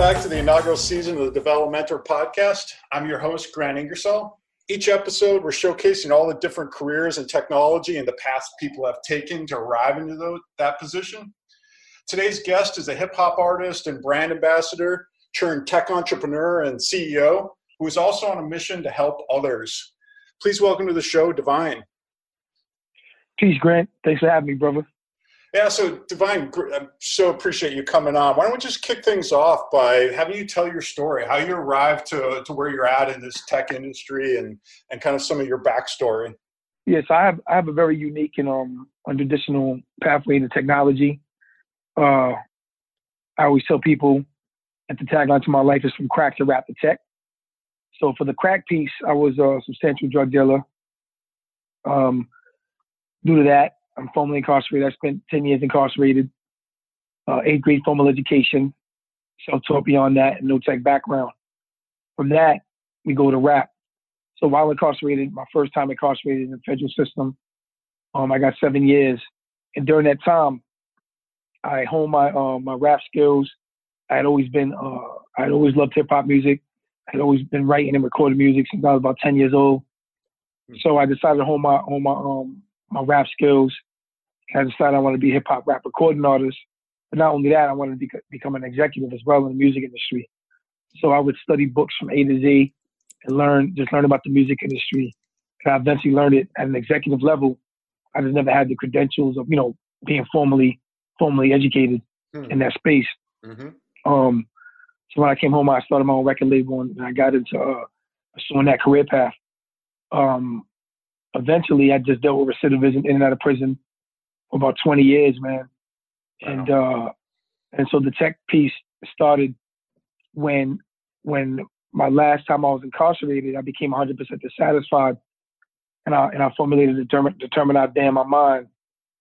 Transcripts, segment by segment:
Back to the inaugural season of the Develomentor podcast. I'm your host, Grant Ingersoll. Each episode, we're showcasing all the different careers and technology and the paths people have taken to arrive into that position. Today's guest is a hip hop artist and brand ambassador, turned tech entrepreneur and CEO, who is also on a mission to help others. Please welcome to the show, Divine. Peace, Grant. Thanks for having me, brother. Yeah, so Divine, I so appreciate you coming on. Why don't we just kick things off by having you tell your story, how you arrived to, to where you're at in this tech industry and, and kind of some of your backstory. Yes, I have I have a very unique and um untraditional pathway to technology. Uh, I always tell people that the tagline to my life is from crack to rap to tech. So for the crack piece, I was a substantial drug dealer. Um, due to that, I'm formally incarcerated. I spent 10 years incarcerated, uh, eighth grade formal education, self-taught beyond that, and no tech background. From that, we go to rap. So while incarcerated, my first time incarcerated in the federal system, um, I got seven years. And during that time, I honed my uh, my rap skills. I had always been uh, I had always loved hip hop music. I had always been writing and recording music since I was about ten years old. Hmm. So I decided to hone my hone my um my rap skills. I decided I wanted to be a hip hop rap recording artist. But not only that, I wanted to be, become an executive as well in the music industry. So I would study books from A to Z and learn just learn about the music industry. And I eventually learned it at an executive level. I just never had the credentials of you know being formally formally educated hmm. in that space. Mm-hmm. Um, so when I came home, I started my own record label and I got into uh, pursuing that career path. Um, eventually, I just dealt with recidivism in and out of prison for about 20 years, man. Wow. And uh, and so the tech piece started when when my last time I was incarcerated, I became 100% dissatisfied, and I and I formulated a determined determined idea in my mind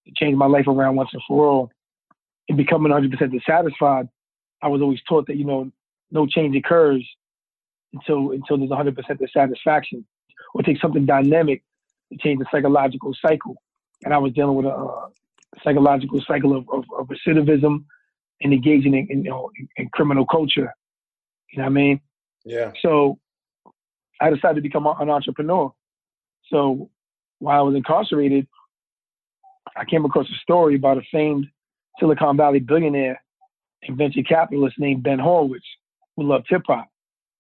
to change my life around once and for all And becoming 100% dissatisfied, I was always taught that, you know, no change occurs until until there's 100% dissatisfaction. Or take something dynamic to change the psychological cycle. And I was dealing with a, psychological cycle of, of, of, recidivism and engaging in, in, you know, in criminal culture. You know what I mean? Yeah. So I decided to become an entrepreneur. So while I was incarcerated, I came across a story about a famed Silicon Valley billionaire and venture capitalist named Ben Horowitz, who loved hip hop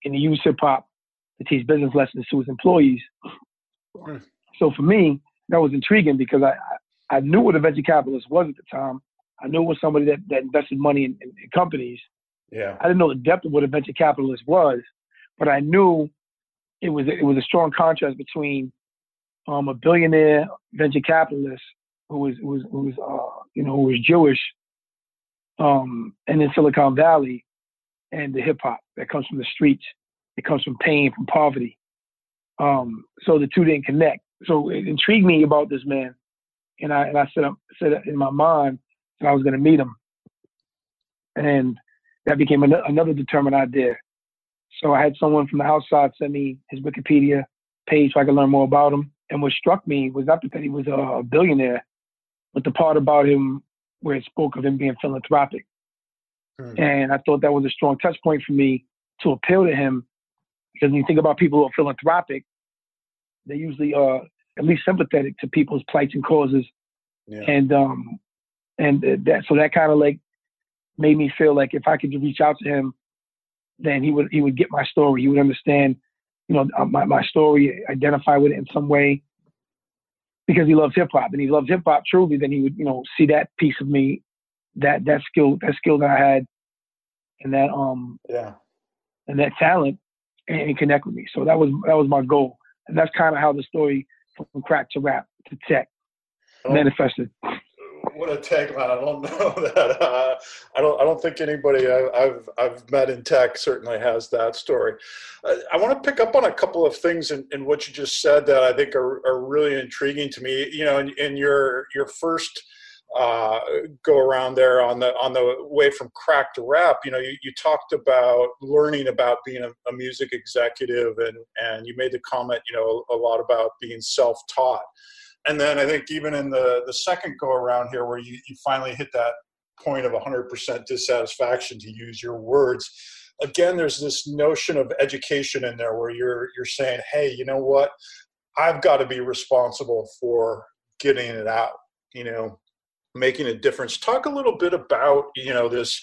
and he used hip hop to teach business lessons to his employees. Hmm. So for me, that was intriguing because I, I knew what a venture capitalist was at the time. I knew it was somebody that, that invested money in, in, in companies. Yeah. I didn't know the depth of what a venture capitalist was, but I knew it was it was a strong contrast between um, a billionaire venture capitalist who was who was who was uh, you know who was Jewish, um, and in Silicon Valley, and the hip hop that comes from the streets, it comes from pain, from poverty. Um, so the two didn't connect. So it intrigued me about this man, and I and I said said in my mind that I was going to meet him, and that became an, another determined idea. So I had someone from the outside send me his Wikipedia page so I could learn more about him. And what struck me was not that he was a billionaire, but the part about him where it spoke of him being philanthropic. Hmm. And I thought that was a strong touch point for me to appeal to him because when you think about people who are philanthropic, they usually are at least sympathetic to people's plights and causes. Yeah. And um and that so that kind of like made me feel like if I could reach out to him, then he would he would get my story. He would understand, you know, uh, my my story, identify with it in some way, because he loves hip hop and he loves hip hop truly, then he would, you know, see that piece of me, that that skill, that skill that I had, and that um yeah, and that talent, and, and connect with me. So that was that was my goal, and that's kind of how the story from crack to rap to tech oh. manifested what a tagline! I don't know that. Uh, I don't. I don't think anybody I, have I've met in tech certainly has that story. Uh, I want to pick up on a couple of things in, in what you just said that I think are, are really intriguing to me. You know, in, in your your first uh, go around there on the on the way from crack to rap. You know, you, you talked about learning about being a, a music executive, and and you made the comment, you know, a, a lot about being self taught and then I think even in the the second go around here, where you, you finally hit that point of 100% dissatisfaction, to use your words. Again, there's this notion of education in there where you're you're saying, hey, you know what? I've got to be responsible for getting it out. You know, making a difference. Talk a little bit about you know this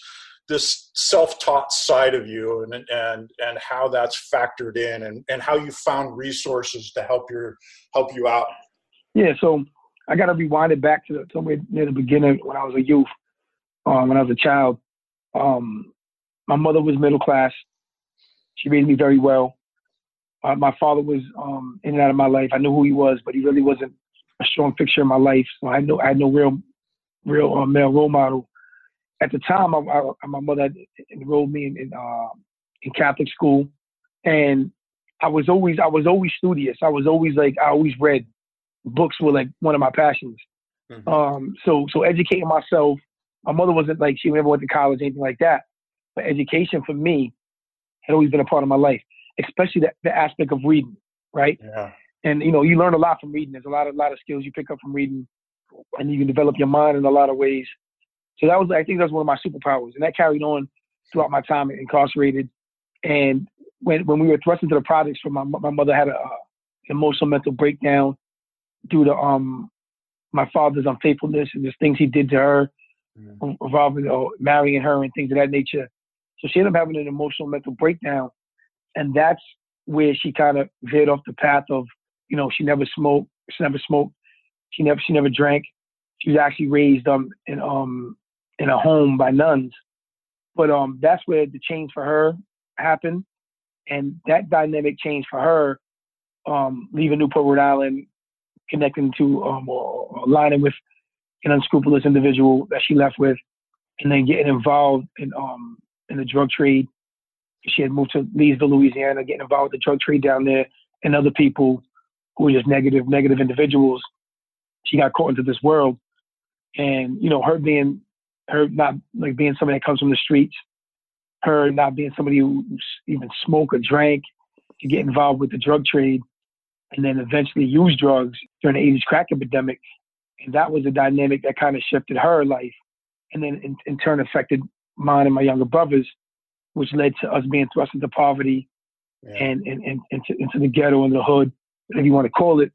this self-taught side of you and and and how that's factored in and, and how you found resources to help your help you out. Yeah so i got to rewind it back to the, somewhere near the beginning when i was a youth um, when i was a child. Um, my mother was middle class. She raised me very well. Uh, my father was um, in and out of my life. I knew who he was but he really wasn't a strong fixture in my life. So i know i had no real real uh, male role model at the time, I, I, my mother enrolled me in in, uh, in Catholic school, and I was always I was always studious. I was always like I always read books were like one of my passions. Mm-hmm. Um, so so educating myself. My mother wasn't like she never went to college anything like that, but education for me had always been a part of my life, especially the, the aspect of reading, right? Yeah. And you know you learn a lot from reading. There's a lot of lot of skills you pick up from reading, and you can develop your mind in a lot of ways. So that was, I think, that's one of my superpowers, and that carried on throughout my time incarcerated. And when when we were thrust into the projects, from my my mother had a, a emotional mental breakdown due to um my father's unfaithfulness and just things he did to her, mm-hmm. involving uh, marrying her and things of that nature. So she ended up having an emotional mental breakdown, and that's where she kind of veered off the path of, you know, she never smoked, she never smoked, she never she never drank. She was actually raised um in um in a home by nuns. But um, that's where the change for her happened, and that dynamic change for her, um, leaving Newport, Rhode Island, connecting to um, or, aligning with an unscrupulous individual that she left with, and then getting involved in um in the drug trade. She had moved to Leesville, Louisiana, getting involved with the drug trade down there, and other people who were just negative, negative individuals. She got caught into this world, and you know, her being her not like being somebody that comes from the streets, her not being somebody who even smoked or drank, to get involved with the drug trade, and then eventually use drugs during the 80s crack epidemic. And that was a dynamic that kind of shifted her life, and then in, in turn affected mine and my younger brothers, which led to us being thrust into poverty yeah. and, and, and into, into the ghetto and the hood, whatever you want to call it,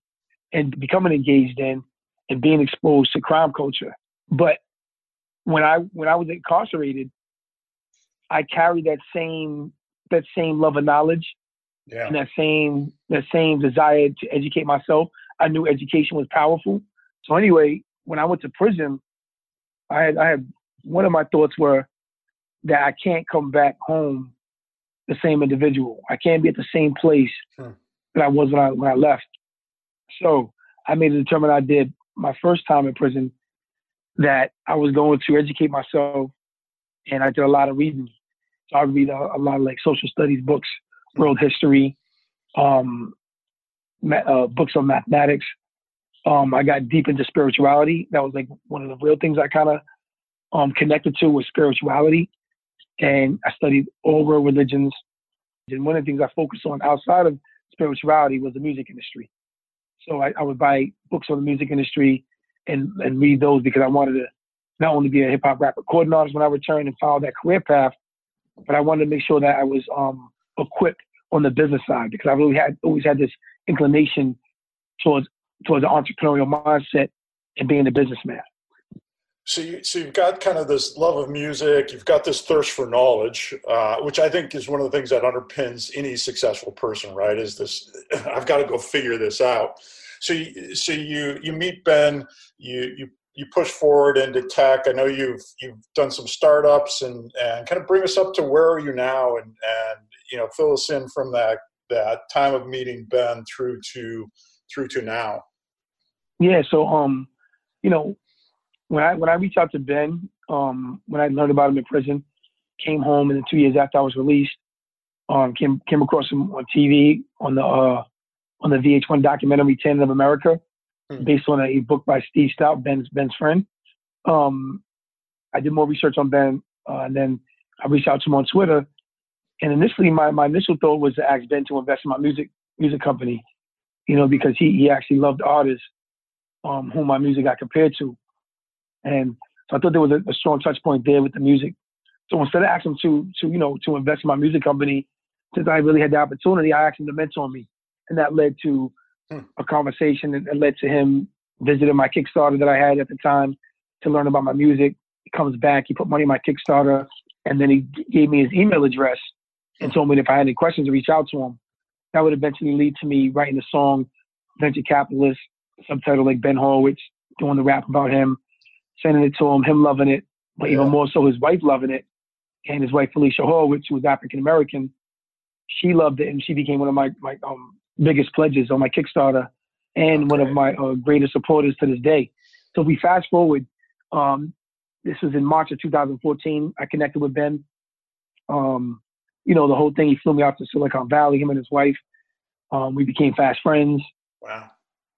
and becoming engaged in and being exposed to crime culture. But when I when I was incarcerated, I carried that same that same love of knowledge yeah. and that same that same desire to educate myself. I knew education was powerful. So anyway, when I went to prison, I had I had one of my thoughts were that I can't come back home the same individual. I can't be at the same place hmm. that I was when I when I left. So I made a determination I did my first time in prison that I was going to educate myself, and I did a lot of reading. So I read a, a lot of like social studies books, world history, um, uh, books on mathematics. Um, I got deep into spirituality. That was like one of the real things I kind of um, connected to was spirituality, and I studied all world religions. And one of the things I focused on outside of spirituality was the music industry. So I, I would buy books on the music industry, and, and read those because I wanted to not only be a hip hop rap recording artist when I returned and follow that career path, but I wanted to make sure that I was um, equipped on the business side because I really had always had this inclination towards towards the entrepreneurial mindset and being a businessman. So, you, so you've got kind of this love of music, you've got this thirst for knowledge, uh, which I think is one of the things that underpins any successful person, right? Is this, I've got to go figure this out. So, you, so you you meet Ben, you you you push forward into tech. I know you've you've done some startups and and kind of bring us up to where are you now and and you know fill us in from that that time of meeting Ben through to through to now. Yeah. So um, you know, when I when I reached out to Ben, um, when I learned about him in prison, came home and then two years after I was released, um, came came across him on TV on the uh on the VH1 documentary Tanning of America, mm. based on a book by Steve Stoute, Ben's Ben's friend. Um, I did more research on Ben, uh, and then I reached out to him on Twitter. And initially, my, my initial thought was to ask Ben to invest in my music music company, you know, because he he actually loved artists um, whom my music got compared to. And So I thought there was a, a strong touch point there with the music. So instead of asking him to to you know to invest in my music company, since I really had the opportunity, I asked him to mentor me, and that led to hmm. a conversation and, led to him visiting my Kickstarter that I had at the time to learn about my music. He comes back, he put money in my Kickstarter, and then he gave me his email address and told me if I had any questions to reach out to him. That would eventually lead to me writing the song Venture Capitalist, subtitle like Ben Horowitz, doing the rap about him, sending it to him, him loving it, but yeah. even more so his wife loving it, and his wife Felicia Hall, which was African American, she loved it, and she became one of my my um, biggest pledges on my Kickstarter, and okay. one of my uh, greatest supporters to this day. So we fast forward, um, this was in March of 2014. I connected with Ben. Um, you know, the whole thing. He flew me out to Silicon Valley. Him and his wife. Um, we became fast friends. Wow.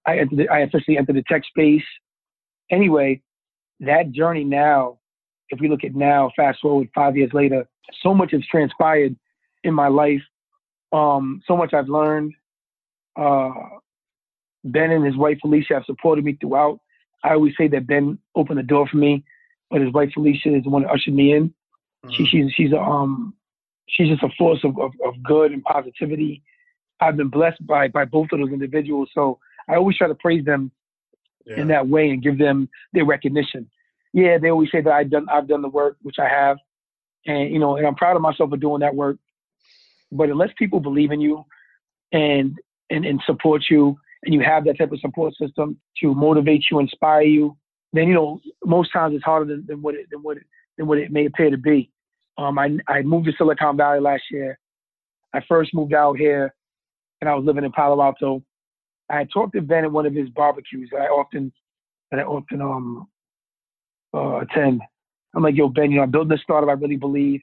I entered. I officially entered the tech space. Anyway, that journey now, if we look at now, fast forward five years later, so much has transpired in my life. Um, so much I've learned. Uh, ben and his wife Felicia have supported me throughout. I always say that Ben opened the door for me, but his wife Felicia is the one that ushered me in. Mm-hmm. She, she's she's a um she's just a force of, of, of good and positivity. I've been blessed by by both of those individuals, so I always try to praise them yeah. in that way and give them their recognition. Yeah, they always say that I've done I've done the work, which I have, and you know, and I'm proud of myself for doing that work. But unless people believe in you and and, and support you, and you have that type of support system to motivate you, inspire you, then you know most times it's harder than, than what it than what it, than what it may appear to be. Um, I I moved to Silicon Valley last year. I first moved out here, and I was living in Palo Alto. I talked to Ben at one of his barbecues that I often that I often um uh, attend. I'm like, yo, Ben, you know, I'm building this startup. I really believe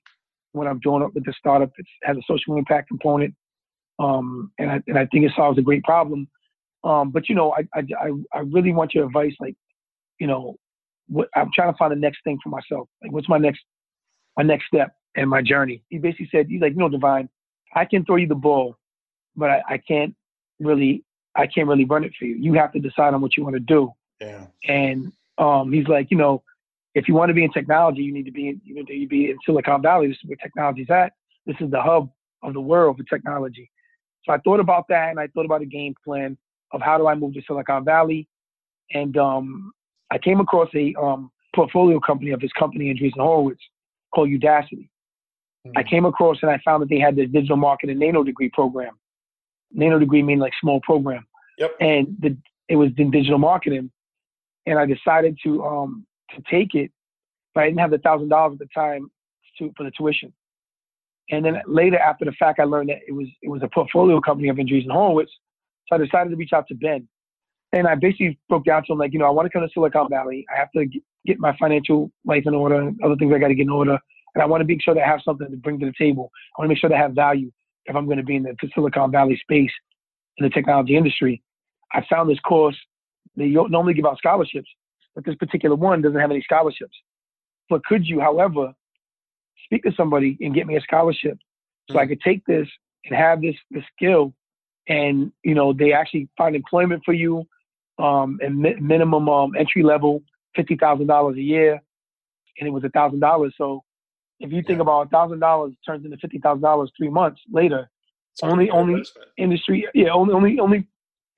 when I'm joining up with the startup, it has a social impact component, um, and I and I think it solves a great problem. Um, but you know, I, I I really want your advice. Like, you know, what I'm trying to find the next thing for myself. Like, what's my next my next step in my journey? He basically said, he's like, you know, Divine, I can throw you the ball, but I, I can't really I can't really run it for you. You have to decide on what you want to do. Yeah. And um, he's like, you know, if you want to be in technology, you need to be in, you need to be in Silicon Valley. This is where technology's at. This is the hub of the world for technology. So I thought about that, and I thought about a game plan of how do I move to Silicon Valley, and um, I came across a um, portfolio company of his company Andreessen Horowitz called Udacity. Mm-hmm. I came across and I found that they had this digital marketing nano degree program. Nano degree mean like small program. Yep. And the, it was in digital marketing, and I decided to um, to take it, but I didn't have the thousand dollars at the time to, for the tuition. And then later, after the fact, I learned that it was it was a portfolio company of Andreessen Horowitz. So I decided to reach out to Ben, and I basically broke down to him like, you know, I want to come to Silicon Valley. I have to get my financial life in order, and other things I got to get in order, and I want to make sure that I have something to bring to the table. I want to make sure that I have value if I'm going to be in the Silicon Valley space in the technology industry. I found this course. They normally give out scholarships, but this particular one doesn't have any scholarships. But could you, however, speak to somebody and get me a scholarship so I could take this and have this this skill, and you know they actually find employment for you, um, and mi- minimum um, entry level fifty thousand dollars a year, and it was a thousand dollars. So if you think yeah. about a thousand dollars turns into fifty thousand dollars three months later, it's only only investment. industry yeah only only only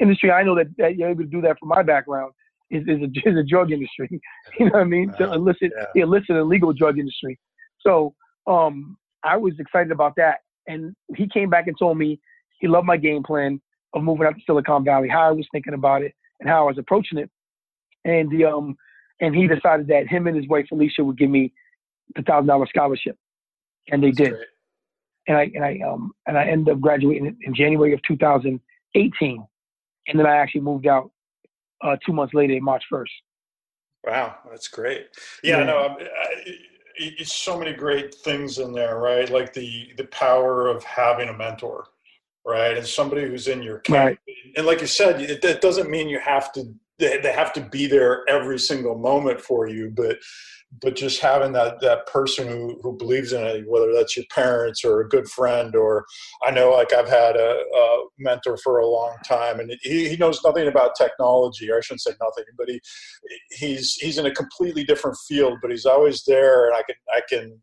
industry I know that, that you're able to do that from my background is, is, a, is a drug industry. you know what I mean? The illicit, yeah. the illicit and legal drug industry. So um, I was excited about that. And he came back and told me he loved my game plan of moving out to Silicon Valley, how I was thinking about it and how I was approaching it. And the um and he decided that him and his wife Felicia would give me the thousand dollar scholarship. And they That's did. Great. And I and I um and I ended up graduating in January of 2018 and then I actually moved out uh, two months later, March first. Wow, that's great. Yeah, yeah. no, it's so many great things in there, right? Like the the power of having a mentor, right, and somebody who's in your camp. Right. And like you said, it, it doesn't mean you have to they, they have to be there every single moment for you but but just having that that person who who believes in it whether that's your parents or a good friend or i know like i've had a, a mentor for a long time and he, he knows nothing about technology or i shouldn't say nothing but he he's he's in a completely different field but he's always there and i can i can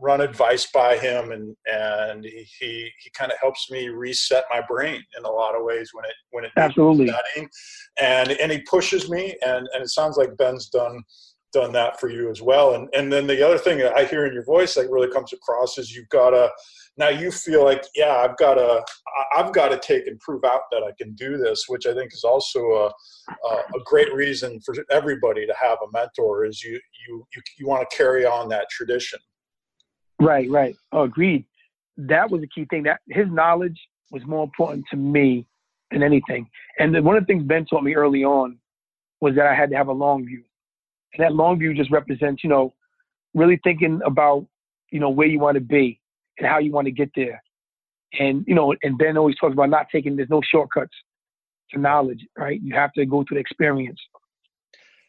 run advice by him and and he he, he kind of helps me reset my brain in a lot of ways when it when it absolutely. studying. and and he pushes me and and it sounds like ben's done done that for you as well. And and then the other thing i hear in your voice that really comes across is you've got to now you feel like yeah i've got to i've got to take and prove out that i can do this which i think is also a, a great reason for everybody to have a mentor is you you you, you want to carry on that tradition Right, right. Oh, agreed. That was a key thing. That his knowledge was more important to me than anything. And the, one of the things Ben taught me early on was that I had to have a long view. And that long view just represents, you know, really thinking about, you know, where you want to be and how you want to get there. And, you know, and Ben always talks about not taking, there's no shortcuts to knowledge, right? You have to go through the experience.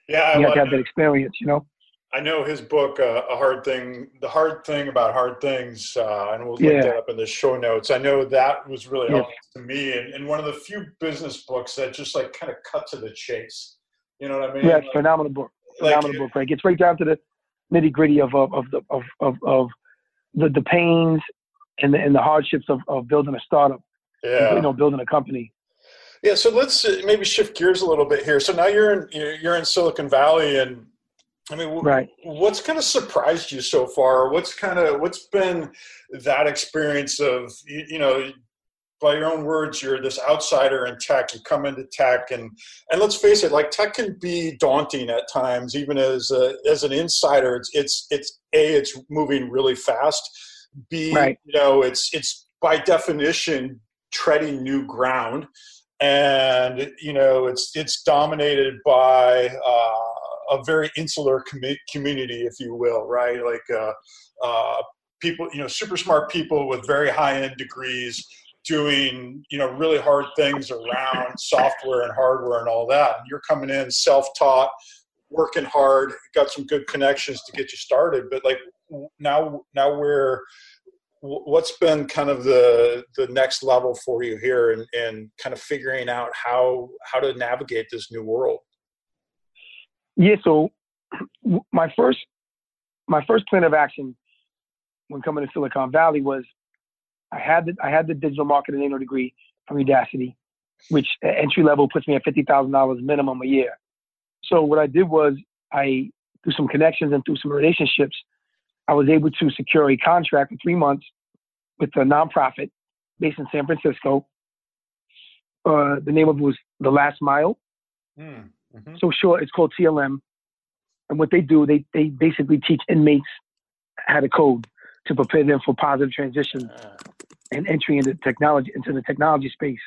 Yeah, you have to have that experience, you know? I know his book, uh, A Hard Thing, The Hard Thing About Hard Things, uh, and we'll link that up in the show notes. I know that was really yeah. helpful to me and, and, one of the few business books that just like kind of cut to the chase. You know what I mean? Yeah, like, phenomenal book. Phenomenal like, book, right? Gets right down to the nitty gritty of, of, of, the, of, of, of the, the pains and the, and the hardships of, of building a startup. Yeah. You know, building a company. Yeah, so let's uh, maybe shift gears a little bit here. So now you're in you're in Silicon Valley, and I mean, right. what's kind of surprised you so far? What's kind of what's been that experience of you, you, know, by your own words, you're this outsider in tech. You come into tech, and and let's face it, like tech can be daunting at times. Even as a, as an insider, it's it's it's a it's moving really fast. B, right. you know, it's it's by definition treading new ground, and you know, it's it's dominated by. Uh, a very insular com- community, if you will, right? Like uh, uh, people, you know, super smart people with very high end degrees doing, you know, really hard things around software and hardware and all that. And you're coming in self taught, working hard, got some good connections to get you started. But like now, now we're what's been kind of the the next level for you here and, and kind of figuring out how how to navigate this new world yeah, so my first my first plan of action when coming to Silicon Valley was I had the I had the digital marketing nano degree from Udacity, which entry level puts me at fifty thousand dollars minimum a year. So what I did was I through some connections and through some relationships, I was able to secure a contract for three months with a nonprofit based in San Francisco. Uh, the name of it was The Last Mile. Mm. Mm-hmm. So sure, it's called TLM. And what they do, they, they basically teach inmates how to code to prepare them for positive transition uh. and entry into technology into the technology space.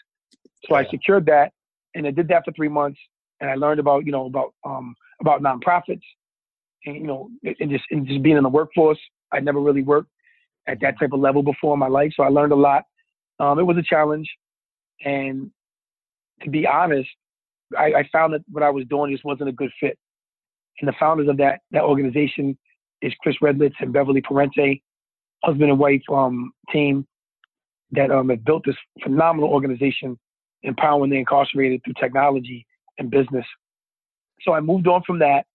So yeah. I secured that and I did that for three months and I learned about, you know, about um about nonprofits and you know and just and just being in the workforce. I never really worked at that type of level before in my life. So I learned a lot. Um, it was a challenge. And to be honest, I, I found that what I was doing just wasn't a good fit. And the founders of that that organization is Chris Redlitz and Beverly Parente, husband and wife um, team that um, have built this phenomenal organization, empowering the incarcerated through technology and business. So I moved on from that.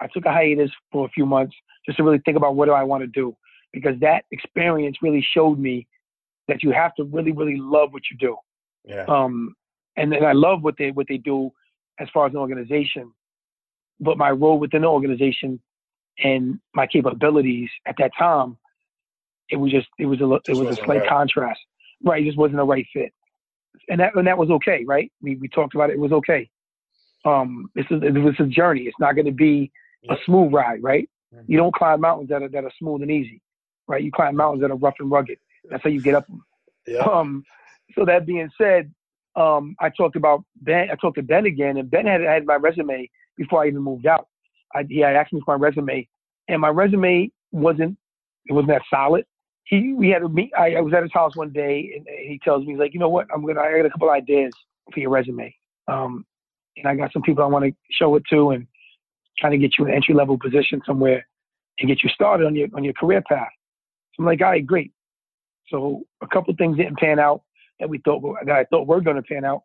I took a hiatus for a few months just to really think about what do I want to do, because that experience really showed me that you have to really, really love what you do. Yeah. Um, and then I love what they what they do as far as an organization. But my role within the organization and my capabilities at that time, it was just it was a it was a slight right. contrast. Right, it just wasn't the right fit, and that and that was okay. Right, we we talked about it. It was okay. Um, this is it was a journey. It's not going to be a smooth ride. Right, mm-hmm. you don't climb mountains that are that are smooth and easy. Right, you climb mountains that are rough and rugged. That's how you get up them. Yeah. Um, so that being said, um, I talked about Ben. I talked to Ben again, and Ben had had my resume before I even moved out. I, he had asked me for my resume, and my resume wasn't it wasn't that solid. He we had a meet. I, I was at his house one day, and he tells me he's like, you know what? I'm gonna I got a couple ideas for your resume. Um, and I got some people I want to show it to, and kind of get you an entry level position somewhere and get you started on your on your career path. So I'm like, all right, great. So a couple things didn't pan out that we thought that I thought were going to pan out,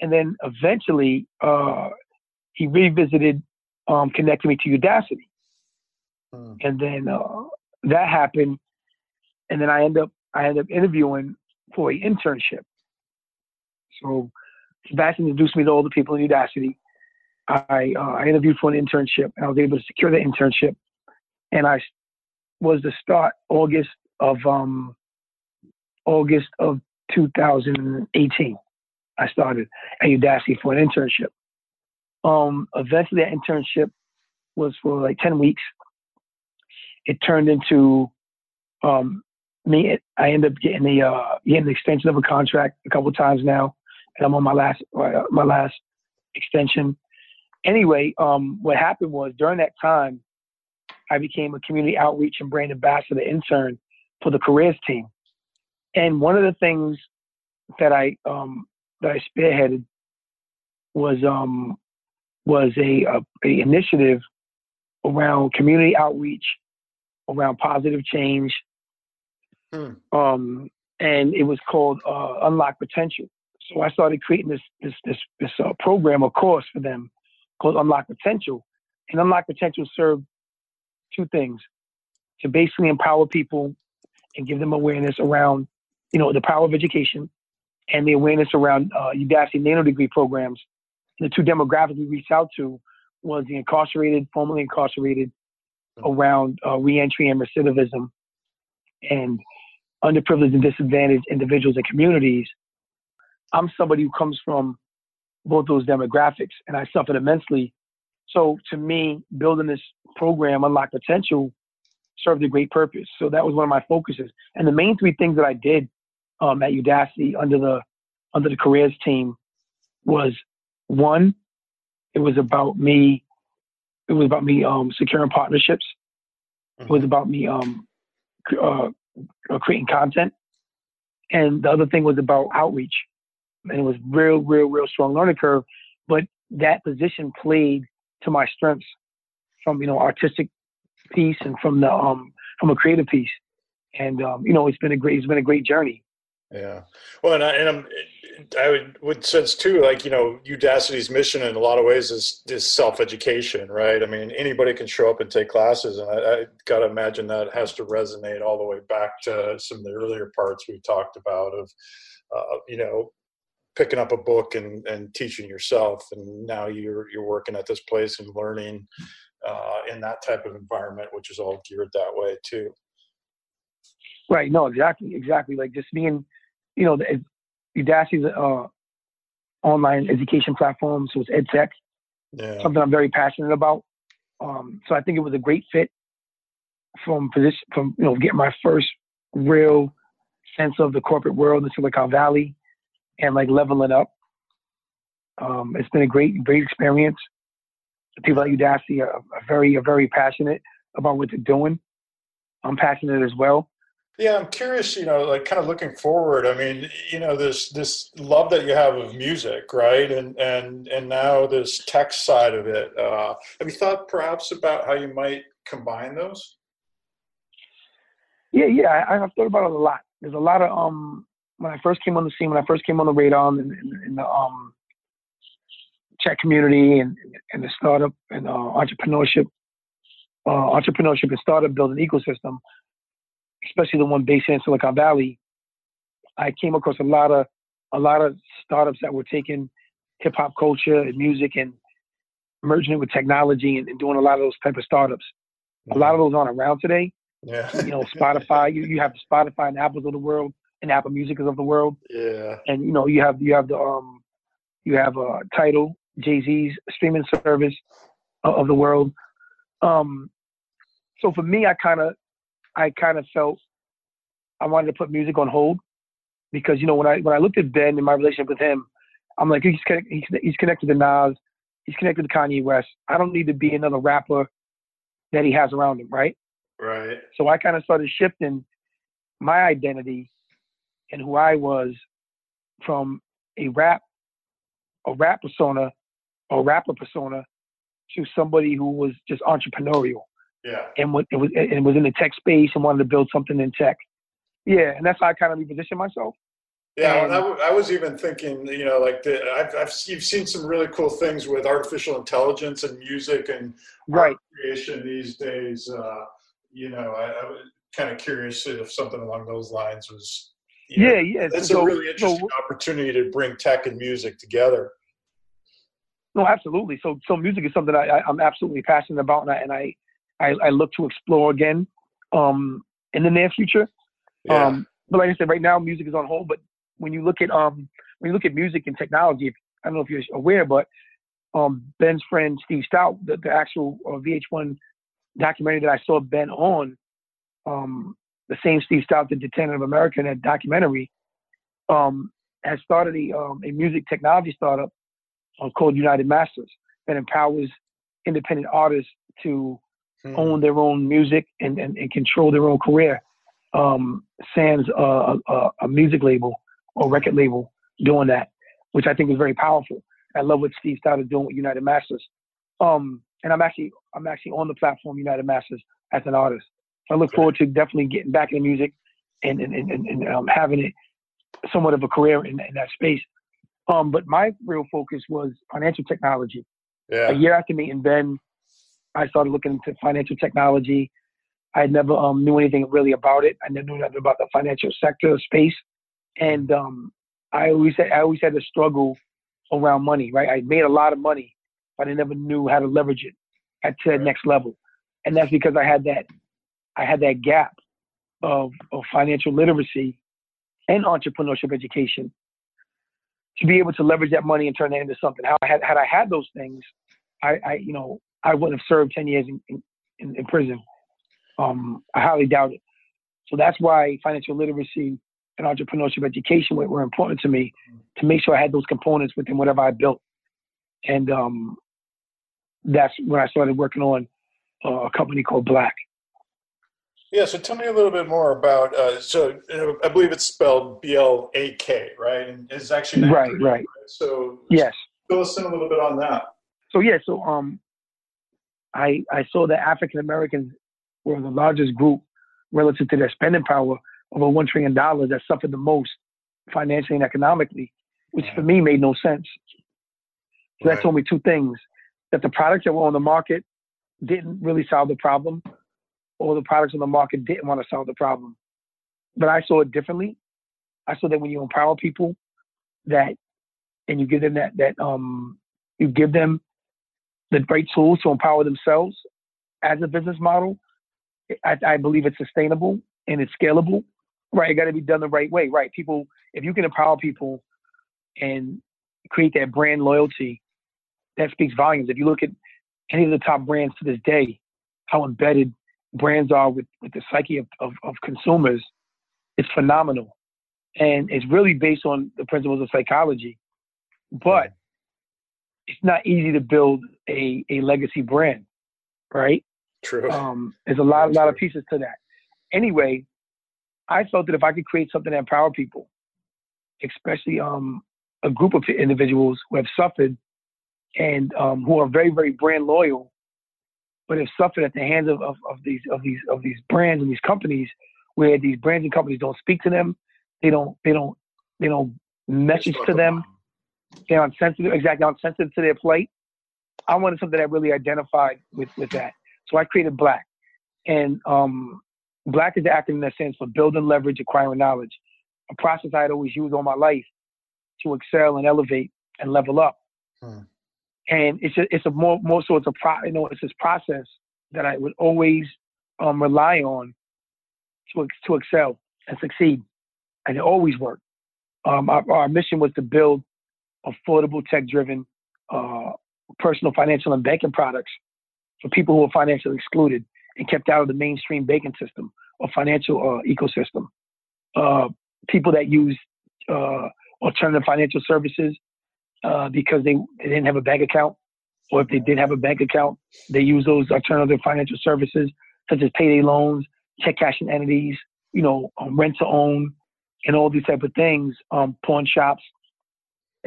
and then eventually uh, he revisited um, connecting me to Udacity, hmm. and then uh, that happened, and then I end up I end up interviewing for an internship. So Sebastian introduced me to all the people in Udacity. I uh, I interviewed for an internship, and I was able to secure the internship, and I was to start August of um August of 2018. I started at Udacity for an internship. Um, eventually, that internship was for like 10 weeks. It turned into um, me. I ended up getting the uh, getting the extension of a contract a couple times now, and I'm on my last uh, my last extension. Anyway, um, what happened was during that time, I became a community outreach and brand ambassador intern for the careers team. And one of the things that I um, that I spearheaded was um, was a, a, a initiative around community outreach, around positive change, hmm. um, and it was called uh, Unlock Potential. So I started creating this this this this uh, program, of course, for them called Unlock Potential, and Unlock Potential served two things: to basically empower people and give them awareness around, you know, the power of education and the awareness around uh, Udacity nano degree programs. And the two demographics we reached out to was the incarcerated, formerly incarcerated, mm-hmm. around uh, reentry and recidivism, and underprivileged and disadvantaged individuals and communities. I'm somebody who comes from both those demographics, and I suffered immensely. So to me, building this program, Unlock Potential, served a great purpose. So that was one of my focuses. And the main three things that I did um, at Udacity under the under the careers team was one, it was about me. It was about me um, securing partnerships. Mm-hmm. It was mm-hmm. about me um, uh, uh, creating content, and the other thing was about outreach. And it was real, real, real strong learning curve. But that position played to my strengths from you know artistic piece and from the um from a creative piece. And um, you know, it's been a great it's been a great journey. Yeah. Well, and, I, and I'm, I would, would sense too, like, you know, Udacity's mission in a lot of ways is, is self-education, right? I mean, anybody can show up and take classes. And I, I got to imagine that has to resonate all the way back to some of the earlier parts we talked about of, uh, you know, picking up a book and, and teaching yourself. And now you're, you're working at this place and learning uh, in that type of environment, which is all geared that way too. Right. No, exactly. Exactly. Like just being, you know, the, Udacity's uh, online education platform, so it's EdTech. Yeah. Something I'm very passionate about. Um, so I think it was a great fit from position, from you know, getting my first real sense of the corporate world in Silicon Valley, and like leveling up. Um, it's been a great, great experience. The people at Udacity are, are very, are very passionate about what they're doing. I'm passionate as well. Yeah, I'm curious, you know, like kind of looking forward. I mean, you know, this this love that you have of music, right? And and and now this tech side of it. Uh, have you thought perhaps about how you might combine those? Yeah, yeah, I, have thought about it a lot. There's a lot of um when I first came on the scene, when I first came on the radar in, in, in the um tech community and and the startup and uh, entrepreneurship, uh, entrepreneurship and startup building ecosystem especially the one based in Silicon Valley, I came across a lot of a lot of startups that were taking hip hop culture and music and merging it with technology and, and, doing a lot of those type of startups. A lot of those aren't around today. Yeah. you know, Spotify. You, you have Spotify and Apples of the world and Apple Music is of the world. Yeah. And you know, you have you have the um you have a uh, Tidal, Jay Z's streaming service of the world. Um, so for me, I kind of I kind of felt I wanted to put music on hold because you know when I when I looked at Ben and my relationship with him, I'm like he's he's, he's connected to Nas, he's connected to Kanye West. I don't need to be another rapper that he has around him, right? Right. So I kind of started shifting my identity and who I was from a rap a rap persona a rapper persona to somebody who was just entrepreneurial. Yeah. And what it was and was in the tech space and wanted to build something in tech. Yeah, and that's how I kind of repositioned myself. Yeah, well, I, I was even thinking, you know, like the, I've, I've you've seen some really cool things with artificial intelligence and music and right creation these days. Uh, you know, I, I was kind of curious if something along those lines was. yeah, know, yeah. It's so, a really interesting so, opportunity to bring tech and music together. No, absolutely. So, so music is something I, I, am absolutely passionate about, and I, and I, I, I look to explore again um, in the near future. Yeah. Um, but like I said, right now music is on hold. But when you look at um, when you look at music and technology, I don't know if you're aware, but um, Ben's friend Steve Stoute, the, the actual uh, VH1 documentary that I saw Ben on, um, the same Steve Stoute that did Tanning of America in that documentary, um, has started a, um, a music technology startup uh, called United Masters that empowers independent artists to hmm. own their own music and, and, and, control their own career. Um, sans a, a, a music label or record label doing that, which I think is very powerful. I love what Steve started doing with United Masters. Um, and I'm actually I'm actually on the platform United Masters as an artist. So I look forward to definitely getting back in music and and, and, and um, having it somewhat of a career in, in that space. Um, but my real focus was financial technology. Yeah. A year after meeting Ben, I started looking into financial technology. I never um, knew anything really about it. I never knew nothing about the financial sector space, and um, I always had, I always had to struggle around money. Right, I made a lot of money, but I never knew how to leverage it at to the next level, and that's because I had that I had that gap of of financial literacy and entrepreneurship education to be able to leverage that money and turn that into something. How I had had I had those things, I, I you know I wouldn't have served ten years in in, in prison. Um, I highly doubt it. So that's why financial literacy and entrepreneurship education were, were, important to me to make sure I had those components within whatever I built. And um, that's when I started working on uh, a company called BLAK. Yeah, so tell me a little bit more about. Uh, so I believe it's spelled B L A K, right? And it's actually right, right, right. So yes, fill us in a little bit on that. So yeah, so um, I I saw that African Americans were the largest group relative to their spending power, over one trillion dollars, that suffered the most financially and economically, which for me made no sense. So right. that told me two things: that the products that were on the market didn't really solve the problem, or the products on the market didn't want to solve the problem. But I saw it differently. I saw that when you empower people, that and you give them that that um you give them the right tools to empower themselves as a business model, I, I believe it's sustainable and it's scalable. Right, it got to be done the right way. Right, people, if you can empower people and create that brand loyalty, that speaks volumes. If you look at any of the top brands to this day, how embedded brands are with, with the psyche of, of, of consumers, it's phenomenal. And it's really based on the principles of psychology. But it's not easy to build a, a legacy brand, right? True. Um, there's a lot, a lot of pieces to that. Anyway, I felt that if I could create something that empower people, especially um, a group of individuals who have suffered and um, who are very, very brand loyal, but have suffered at the hands of, of, of, these of these of these brands and these companies, where these brands and companies don't speak to them, they don't they don't they don't message to them, they're unsensitive, exactly unsensitive to their plight. I wanted something that really identified with with that, so I created BLAK, and um, BLAK is the acronym that stands for building leverage, acquiring knowledge, a process I had always used all my life to excel and elevate and level up. Hmm and it's a, it's a more more so it's a pro you know it's this process that I would always um, rely on to to excel and succeed, and it always worked. Um, our, our, mission was to build affordable, tech-driven, uh, personal financial and banking products for people who are financially excluded and kept out of the mainstream banking system or financial uh, ecosystem. Uh, people that use uh, alternative financial services uh, because they, they didn't have a bank account, or if they did have a bank account, they use those alternative financial services such as payday loans, check cashing entities, you know, um, rent to own, and all these type of things, um, pawn shops.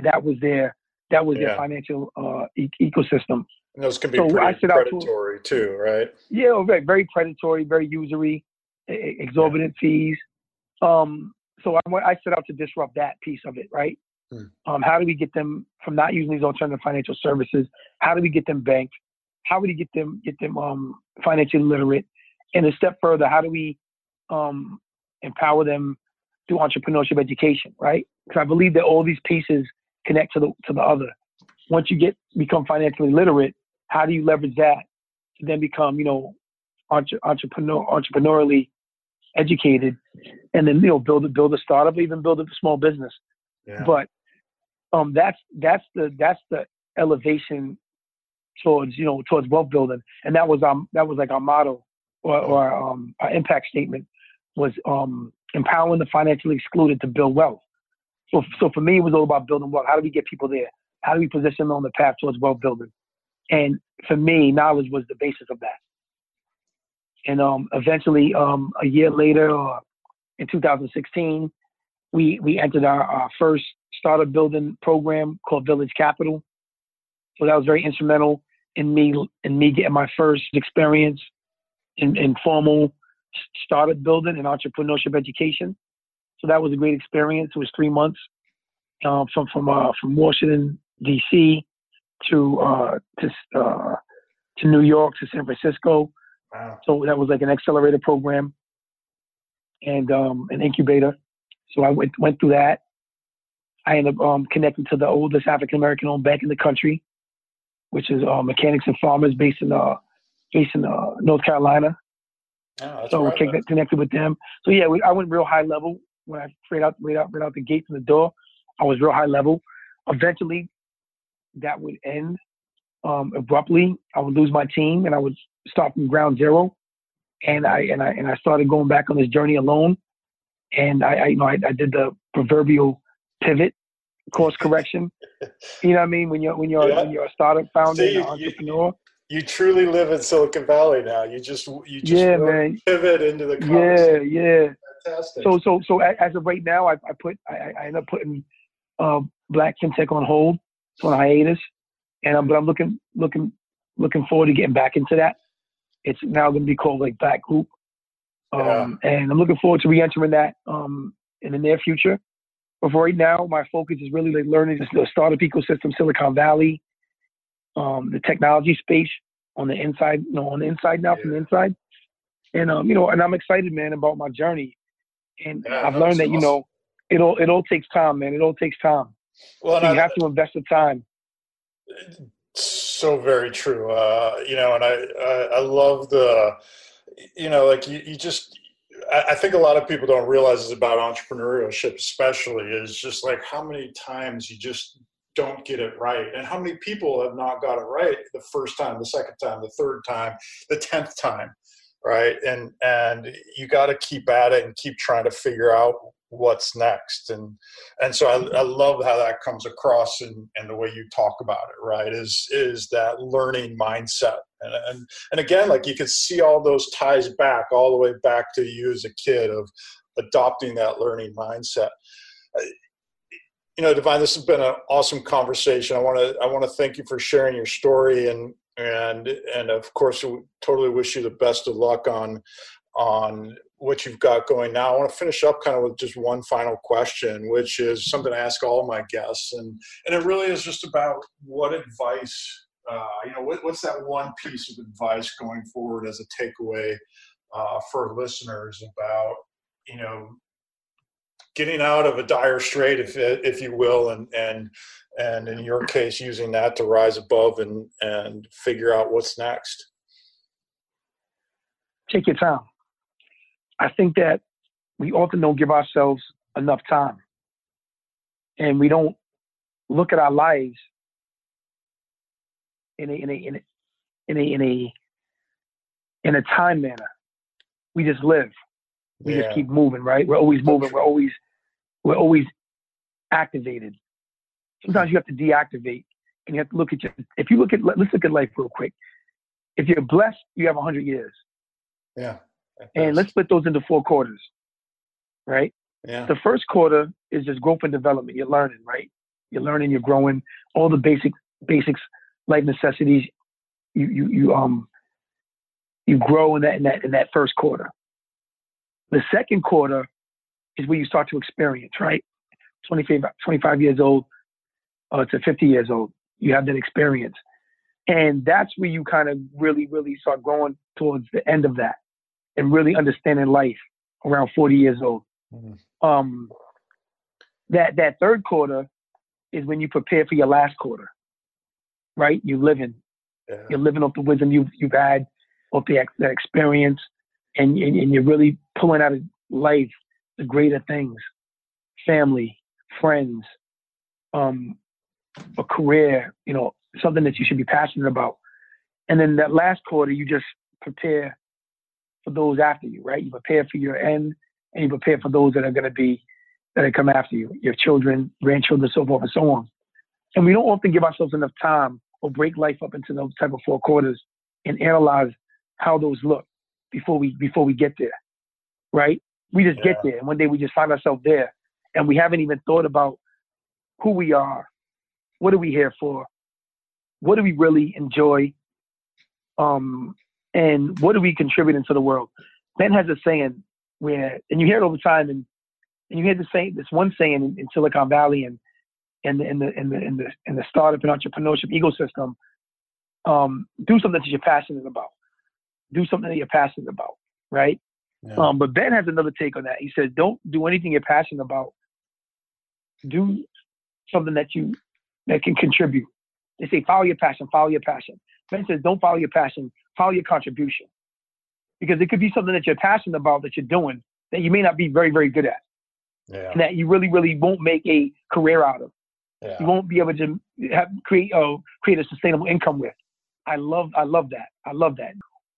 That was their That was Yeah. their financial uh, e- ecosystem. And those can be So pretty out to- predatory too, right? Yeah, very, very predatory, very usury, exorbitant fees. Um, so I, I set out to disrupt that piece of it, right? Hmm. Um, how do we get them from not using these alternative financial services? How do we get them banked? How do we get them get them um, financially literate? And a step further, how do we um, empower them through entrepreneurship education, right? Because I believe that all these pieces connect to the to the other. Once you get become financially literate, how do you leverage that to then become, you know, entre- entrepreneur entrepreneurially educated, and then you know build a build a startup, even build a small business. Yeah. But um, that's that's the that's the elevation towards you know towards wealth building, and that was um that was like our motto or, or um our impact statement was um empowering the financially excluded to build wealth. So so for me, it was all about building wealth. How do we get people there? How do we position them on the path towards wealth building? And for me, knowledge was the basis of that. And um, eventually, um, a year later, or in 2016, we we entered our, our first startup building program called Village Capital. So that was very instrumental in me in me getting my first experience in, in formal startup building and entrepreneurship education. So that was a great experience. It was three months um, from from uh, from Washington D.C. to uh, to uh, to New York to San Francisco. Wow. So that was like an accelerator program and um, an incubator. So I went went through that. I ended up um, connecting to the oldest African American owned bank in the country, which is uh, Mechanics and Farmers, based in uh, based in uh, North Carolina. That's So right. connected, connected with them. So yeah, we, I went real high level when I straight out right out right out the gate from the door. I was real high level. Eventually, that would end um, abruptly. I would lose my team, and I would start from ground zero. And I and I and I started going back on this journey alone. And I, I you know I, I did the proverbial pivot, course correction. You know what I mean? When you're when you're Yeah. when you're a startup founder, See, and an you- you- entrepreneur. You truly live in Silicon Valley now. You just you just Yeah, really pivot into the Yeah, yeah. Fantastic. So so so as of right now, I, I put I, I end up putting uh, BLAK FinTech on hold, it's on hiatus, and I'm but I'm looking looking looking forward to getting back into that. It's now going to be called like BLAK Group, um, and I'm looking forward to re-entering that um, in the near future. But for right now, my focus is really like learning the startup ecosystem, Silicon Valley, um, the technology space on the inside, you know, on the inside now from the inside. And um, you know, and I'm excited, man, about my journey. And Yeah, I've learned that, you know, it all it all takes time, man. It all takes time. well, So I- you have to invest the time. so very true uh you know and I, I i love the you know like you, you just I, I think a lot of people don't realize is about entrepreneurship especially is just like how many times you just don't get it right and how many people have not got it right the first time the second time the third time the tenth time right? And and you got to keep at it and keep trying to figure out what's next. And and so I, I love how that comes across and in the way you talk about it right? Is is that learning mindset. And, and and again like you can see all those ties back all the way back to you as a kid of adopting that learning mindset. Uh, you know divine this has been an awesome conversation. I want to i want to thank you for sharing your story and and and of course totally wish you the best of luck on on what you've got going now. I want to finish up kind of with just one final question, which is something I ask all my guests, and and it really is just about what advice, uh, you know, what, what's that one piece of advice going forward as a takeaway uh, for listeners about, you know, getting out of a dire strait, if if you will, and and and in your case, using that to rise above and and figure out what's next. Take your time. I think that we often don't give ourselves enough time. And we don't look at our lives in a in a in a in a in a, in a time manner. We just live. We Yeah. just keep moving, right? We're always moving. We're always we're always activated. Sometimes you have to deactivate, and you have to look at your. If you look at let's look at life real quick. If you're blessed, you have 100 years, Yeah. and let's split those into four quarters, right? yeah. The first quarter is just growth and development. You're learning, right? You're learning, you're growing. All the basic basics, life necessities. You you you um you grow in that in that in that first quarter. The second quarter is where you start to experience, right? 25, 25 years old uh, to 50 years old. You have that experience. And that's where you kind of really, really start growing towards the end of that and really understanding life around 40 years old. Mm-hmm. Um, that, that third quarter is when you prepare for your last quarter, right? You're living, yeah. you're living off the wisdom you've, you've had, off the, that experience, and, and, and you're really pulling out of life the greater things, family, friends, um, a career, you know, something that you should be passionate about. And then that last quarter, you just prepare for those after you, right? You prepare for your end and you prepare for those that are going to be, that are come after you, your children, grandchildren, so forth and so on. And we don't often give ourselves enough time or break life up into those type of four quarters and analyze how those look before we, before we get there, right? We just yeah. get there. And one day we just find ourselves there and we haven't even thought about who we are, what are we here for, what do we really enjoy, um, and what are we contributing to the world. Ben has a saying where, and you hear it all the time, and, and you hear the saying, this one saying in, in Silicon Valley and in the in the in the in the in the startup and entrepreneurship ecosystem, um, do something that you're passionate about. Do something that you're passionate about, right? Yeah. Um, but Ben has another take on that. He says, "Don't do anything you're passionate about. Do something that you that can contribute. They say follow your passion, follow your passion. Ben says don't follow your passion, follow your contribution. Because it could be something that you're passionate about that you're doing that you may not be very, very good at. Yeah. And that you really, really won't make a career out of. Yeah. You won't be able to have, create uh, create a sustainable income with. I love I love that. I love that.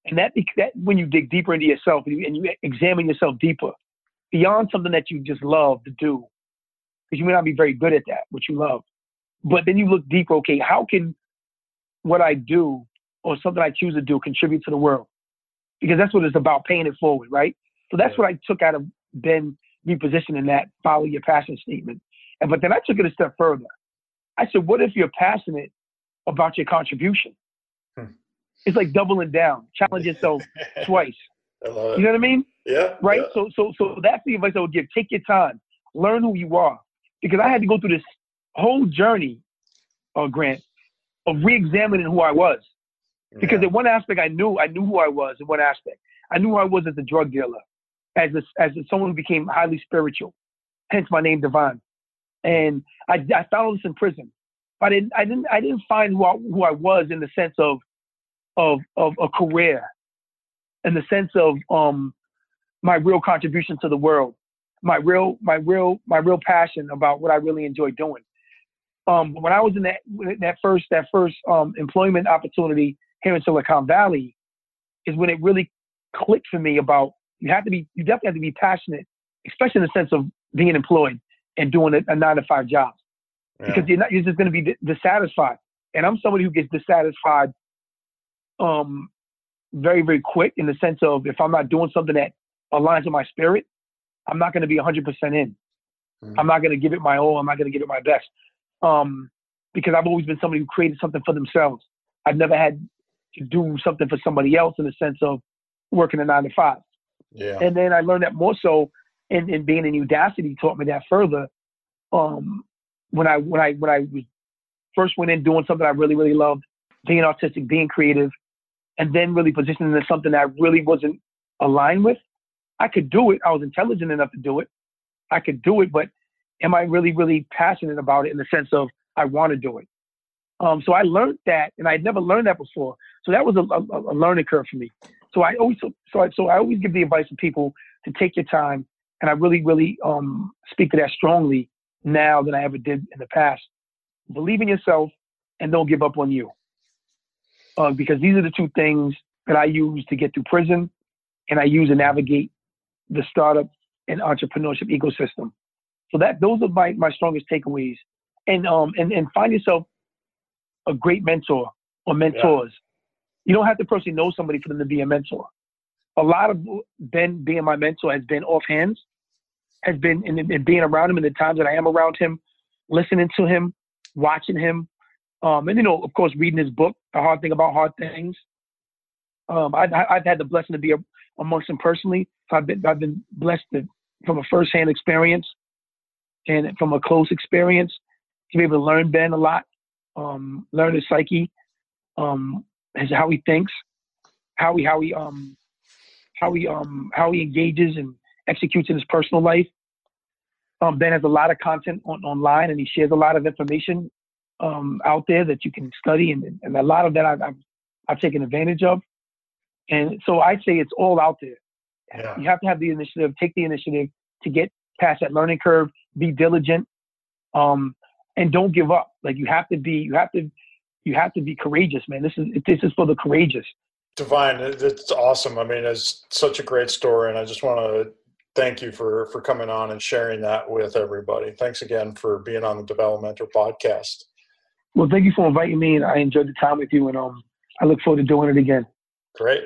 And that that when you dig deeper into yourself and you, and you examine yourself deeper beyond something that you just love to do, because you may not be very good at that, what you love. But then you look deeper, okay, how can what I do or something I choose to do contribute to the world? Because that's what it's about, paying it forward, right? So that's what I took out of Ben repositioning that follow your passion statement. And but then I took it a step further. I said, what if you're passionate about your contribution? Hmm. It's like doubling down, challenge yourself twice. You know what I mean? Yeah. Right. Yeah. So so so that's the advice I would give. Take your time, learn who you are, because I had to go through this whole journey, uh, Grant, of re-examining who I was. Because yeah. in one aspect, I knew I knew who I was. In one aspect, I knew who I was as a drug dealer, as a, as a, someone who became highly spiritual, hence my name Divine. And I, I found this in prison, but I didn't I didn't I didn't find who I, who I was in the sense of of of a career, in the sense of um my real contribution to the world, my real my real my real passion about what I really enjoy doing. Um, when I was in that that first that first um, employment opportunity here in Silicon Valley, is when it really clicked for me about you have to be you definitely have to be passionate, especially in the sense of being employed and doing a, a nine to five job, yeah. because you're not you're just going to be dissatisfied. And I'm somebody who gets dissatisfied, um, very very quick in the sense of if I'm not doing something that aligns with my spirit, I'm not going to be 100% in. Mm-hmm. I'm not going to give it my all. I'm not going to give it my best um, because I've always been somebody who created something for themselves. I've never had to do something for somebody else in the sense of working a nine to five. Yeah. And then I learned that more so in, in being in Udacity taught me that further. Um, when I when I when I was first went in doing something I really really loved, being artistic, being creative, and then really positioning into something that I really wasn't aligned with. I could do it. I was intelligent enough to do it. I could do it, but am I really, really passionate about it in the sense of I want to do it? Um, so I learned that, and I'd never learned that before. So that was a, a, a learning curve for me. So I always, so I, so I always give the advice to people to take your time, and I really, really um, speak to that strongly now than I ever did in the past. Believe in yourself, and don't give up on you, uh, because these are the two things that I use to get through prison, and I use to navigate the startup and entrepreneurship ecosystem. So that those are my, my strongest takeaways. And um and, and find yourself a great mentor or mentors. Yeah. You don't have to personally know somebody for them to be a mentor. A lot of Ben being my mentor has been off hands, has been in, in being around him in the times that I am around him, listening to him, watching him, um, and you know, of course, reading his book, The Hard Thing About Hard Things. Um, I, have had the blessing to be amongst him personally. So I've been I've been blessed to, from a firsthand experience and from a close experience to be able to learn Ben a lot, um, learn his psyche, um, his, how he thinks, how he how he um how he um how he engages and executes in his personal life. Um, ben has a lot of content on, online, and he shares a lot of information um, out there that you can study, and, and a lot of that I've, I've, I've taken advantage of. And so I say it's all out there. Yeah. You have to have the initiative, take the initiative to get past that learning curve, be diligent, um, and don't give up. Like you have to be, you have to, you have to be courageous, man. This is this is for the courageous. Divine, it's awesome. I mean, it's such a great story, and I just want to thank you for for coming on and sharing that with everybody. Thanks again for being on the Developmental Podcast. Well, thank you for inviting me, and I enjoyed the time with you, and um, I look forward to doing it again. Great.